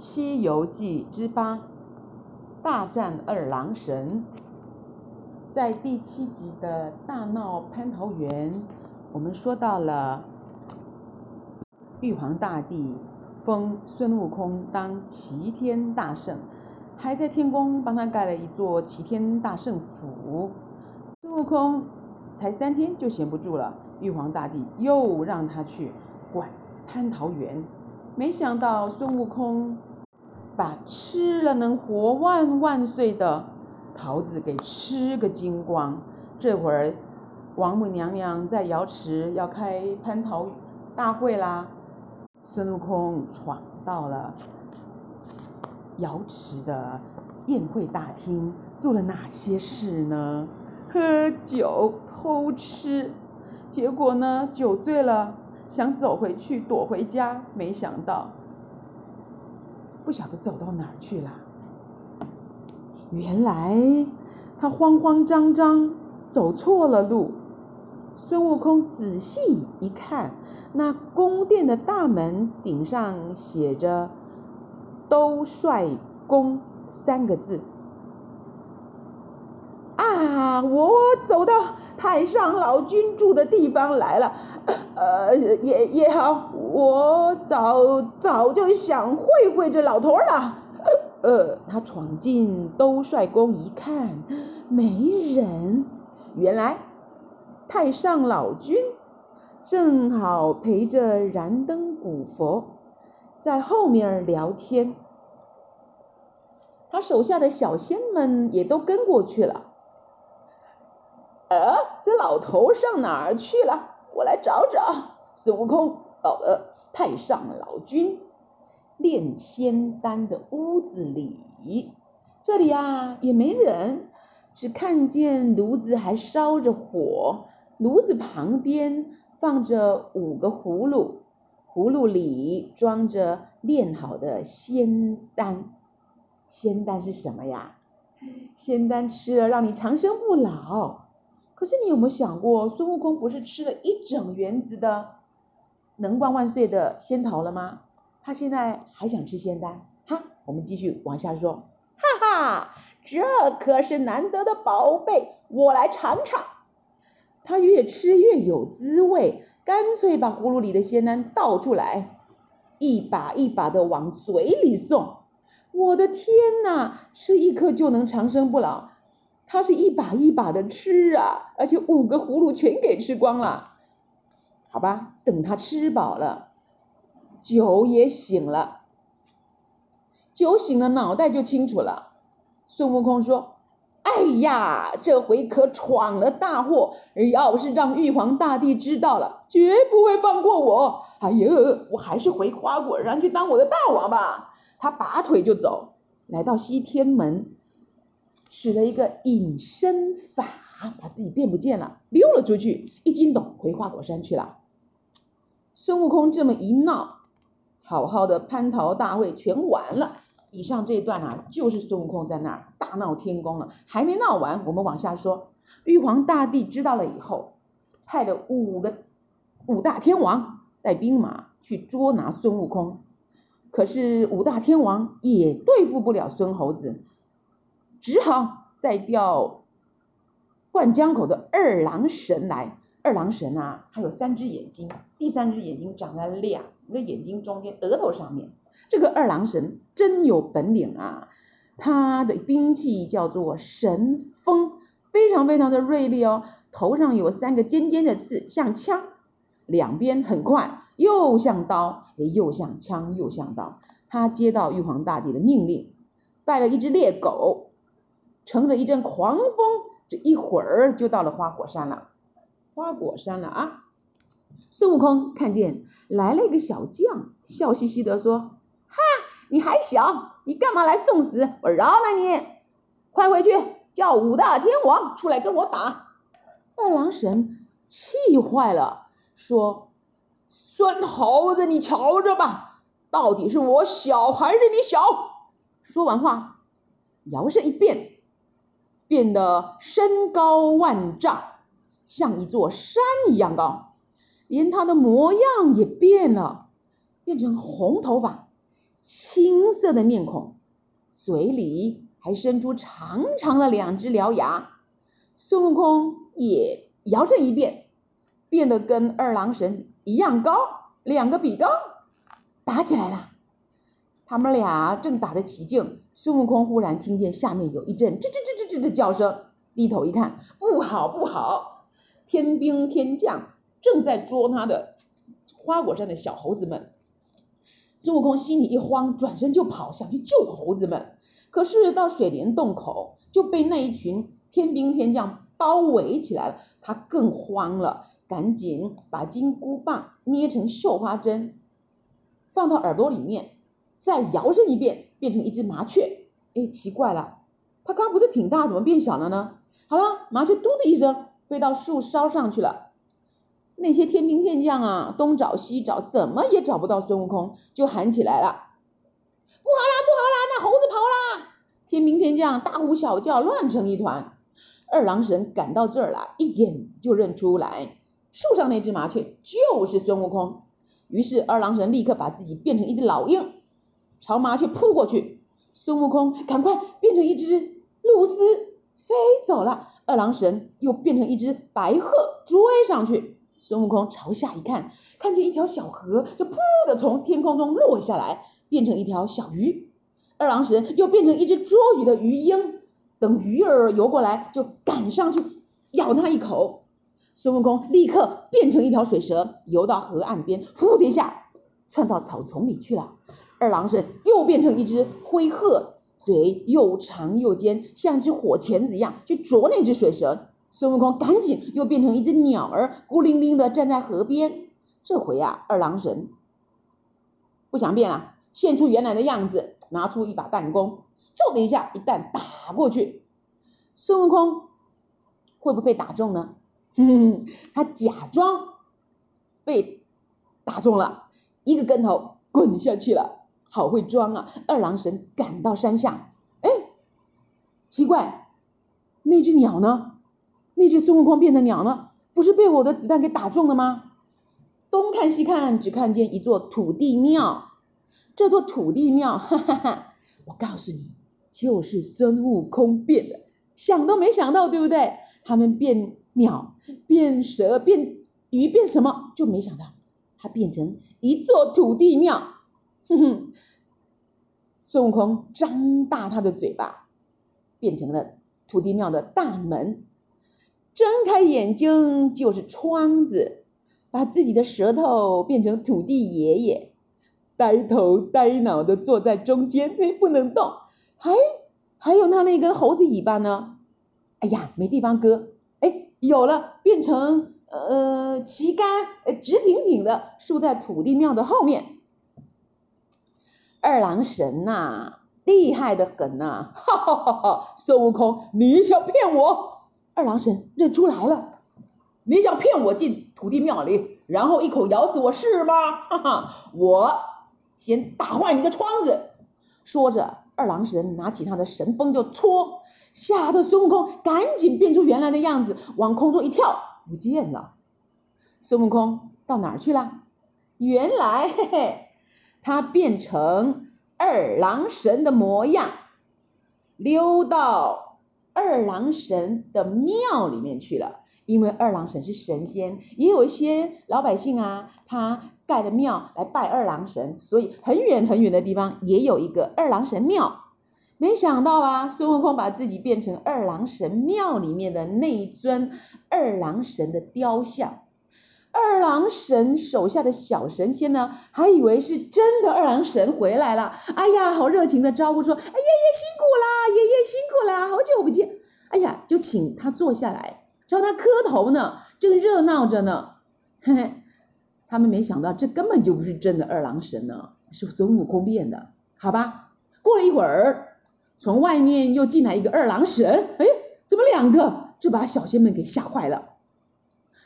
西游记之八，大战二郎神。在第七集的大闹蟠桃园，我们说到了玉皇大帝封孙悟空当齐天大圣，还在天宫帮他盖了一座齐天大圣府。孙悟空才三天就闲不住了，玉皇大帝又让他去管蟠桃园，没想到孙悟空。把吃了能活万万岁的桃子给吃个精光。这会儿，王母娘娘在瑶池要开蟠桃大会啦。孙悟空闯到了瑶池的宴会大厅，做了哪些事呢？喝酒、偷吃，结果呢，酒醉了，想走回去躲回家，没想到。不晓得走到哪儿去了。原来他慌慌张张走错了路。孙悟空仔细一看，那宫殿的大门顶上写着“兜率宫”三个字。啊，我走到太上老君住的地方来了。呃，也也好，我早早就想会会这老头了。呃，他闯进兜率宫一看，没人。原来太上老君正好陪着燃灯古佛在后面聊天，他手下的小仙们也都跟过去了。呃，这老头上哪儿去了？我来找找孙悟空到了太上老君炼仙丹的屋子里，这里啊也没人，只看见炉子还烧着火，炉子旁边放着五个葫芦，葫芦里装着炼好的仙丹。仙丹是什么呀？仙丹吃了让你长生不老。可是你有没有想过，孙悟空不是吃了一整园子的能灌万岁的仙桃了吗？他现在还想吃仙丹？哈，我们继续往下说。哈哈，这可是难得的宝贝，我来尝尝。他越吃越有滋味，干脆把葫芦里的仙丹倒出来，一把一把的往嘴里送。我的天哪，吃一颗就能长生不老。他是一把一把的吃啊，而且五个葫芦全给吃光了。好吧，等他吃饱了，酒也醒了，酒醒了，脑袋就清楚了。孙悟空说：“哎呀，这回可闯了大祸！要是让玉皇大帝知道了，绝不会放过我。哎呦，我还是回花果山去当我的大王吧。”他拔腿就走，来到西天门。使了一个隐身法，把自己变不见了，溜了出去，一筋斗回花果山去了。孙悟空这么一闹，好好的蟠桃大会全完了。以上这一段啊，就是孙悟空在那儿大闹天宫了。还没闹完，我们往下说。玉皇大帝知道了以后，派了五个五大天王带兵马去捉拿孙悟空，可是五大天王也对付不了孙猴子。只好再调灌江口的二郎神来。二郎神啊，他有三只眼睛，第三只眼睛长在两个眼睛中间，额头上面。这个二郎神真有本领啊！他的兵器叫做神锋，非常非常的锐利哦。头上有三个尖尖的刺，像枪；两边很快，又像刀，又像枪，又像刀。他接到玉皇大帝的命令，带了一只猎狗。乘着一阵狂风，这一会儿就到了花果山了。花果山了啊！孙悟空看见来了一个小将，笑嘻嘻地说：“哈，你还小，你干嘛来送死？我饶了你，快回去叫五大天王出来跟我打。”二郎神气坏了，说：“孙猴子，你瞧着吧，到底是我小还是你小？”说完话，摇身一变。变得身高万丈，像一座山一样高，连他的模样也变了，变成红头发、青色的面孔，嘴里还伸出长长的两只獠牙。孙悟空也摇身一变，变得跟二郎神一样高，两个比高，打起来了。他们俩正打得起劲，孙悟空忽然听见下面有一阵吱吱吱吱吱的叫声，低头一看，不好不好，天兵天将正在捉他的花果山的小猴子们。孙悟空心里一慌，转身就跑，想去救猴子们。可是到水帘洞口，就被那一群天兵天将包围起来了。他更慌了，赶紧把金箍棒捏成绣花针，放到耳朵里面，再摇身一变，变成一只麻雀。哎，奇怪了，他刚不是挺大，怎么变小了呢？好了，麻雀嘟的一声飞到树梢上去了。那些天兵天将啊，东找西找，怎么也找不到孙悟空，就喊起来了：“不好啦，不好啦，那猴子跑啦！”天兵天将大呼小叫，乱成一团。二郎神赶到这儿来，一眼就认出来，树上那只麻雀就是孙悟空。于是二郎神立刻把自己变成一只老鹰，朝麻雀扑过去。孙悟空赶快变成一只鹭鸶飞走了。二郎神又变成一只白鹤追上去。孙悟空朝下一看，看见一条小河，就扑的从天空中落下来，变成一条小鱼。二郎神又变成一只捉鱼的鱼鹰，等鱼儿游过来，就赶上去咬它一口。孙悟空立刻变成一条水蛇，游到河岸边，呼的一下窜到草丛里去了。二郎神又变成一只灰鹤，嘴又长又尖，像只火钳子一样，去啄那只水蛇。孙悟空赶紧又变成一只鸟儿，孤零零的站在河边。这回啊，二郎神不想变了，现出原来的样子，拿出一把弹弓，嗖的一下，一弹打过去。孙悟空会不会被打中呢？哼哼，他假装被打中了，一个跟头滚下去了。好会装啊！二郎神赶到山下，哎，奇怪，那只鸟呢？那只孙悟空变的鸟呢？不是被我的子弹给打中了吗？东看西看，只看见一座土地庙。这座土地庙，哈哈哈！我告诉你，就是孙悟空变的，想都没想到，对不对？他们变鸟、变蛇、变鱼、变什么，就没想到他变成一座土地庙。哼哼，孙悟空张大他的嘴巴，变成了土地庙的大门。睁开眼睛就是窗子，把自己的舌头变成土地爷爷，呆头呆脑的坐在中间，哎，不能动。还还有他那根猴子尾巴呢？哎呀，没地方搁。哎，有了，变成呃旗杆，直挺挺的竖在土地庙的后面。二郎神呐、厉害得很呐、哈哈哈哈！孙悟空，你想骗我？二郎神认出来了，你想骗我进土地庙里，然后一口咬死我是吗？哈哈，我先打坏你的窗子。说着，二郎神拿起他的神风就戳，吓得孙悟空赶紧变出原来的样子，往空中一跳，不见了。孙悟空到哪儿去了？原来，嘿嘿，他变成二郎神的模样，溜到。二郎神的庙里面去了，因为二郎神是神仙，也有一些老百姓啊，他盖了庙来拜二郎神，所以很远很远的地方也有一个二郎神庙。没想到啊，孙悟空把自己变成二郎神庙里面的那一尊二郎神的雕像。二郎神手下的小神仙呢，还以为是真的二郎神回来了。哎呀，好热情的招呼说：“哎，爷爷辛苦啦，爷爷辛苦啦，好久不见。”哎呀，就请他坐下来，朝他磕头呢，正热闹着呢。嘿嘿，他们没想到这根本就不是真的二郎神呢，是孙悟空变的。好吧，过了一会儿，从外面又进来一个二郎神。哎，怎么两个？这把小仙们给吓坏了。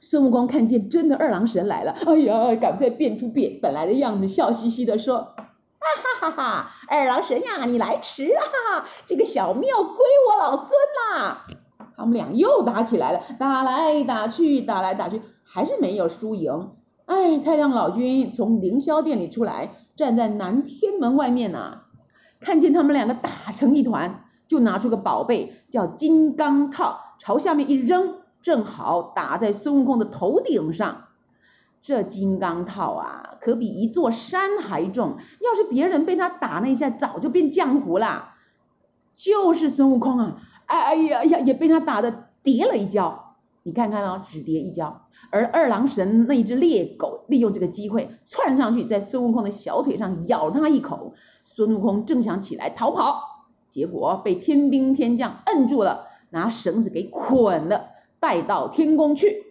孙悟空看见真的二郎神来了，哎呀，赶快变出变本来的样子，笑嘻嘻的说：“哈哈哈哈，二郎神呀，你来迟了，这个小庙归我老孙啦。”他们俩又打起来了，打来打去，打来打去，还是没有输赢。哎，太上老君从凌霄殿里出来，站在南天门外面呐、看见他们两个打成一团，就拿出个宝贝叫金刚套，朝下面一扔，正好打在孙悟空的头顶上。这金刚套啊，可比一座山还重。要是别人被他打那一下，早就变浆糊了。就是孙悟空啊，哎呀呀，也被他打得跌了一跤。你看看啊，只跌一跤。而二郎神那只猎狗利用这个机会窜上去，在孙悟空的小腿上咬他一口。孙悟空正想起来逃跑，结果被天兵天将摁住了，拿绳子给捆了，带到天宫去。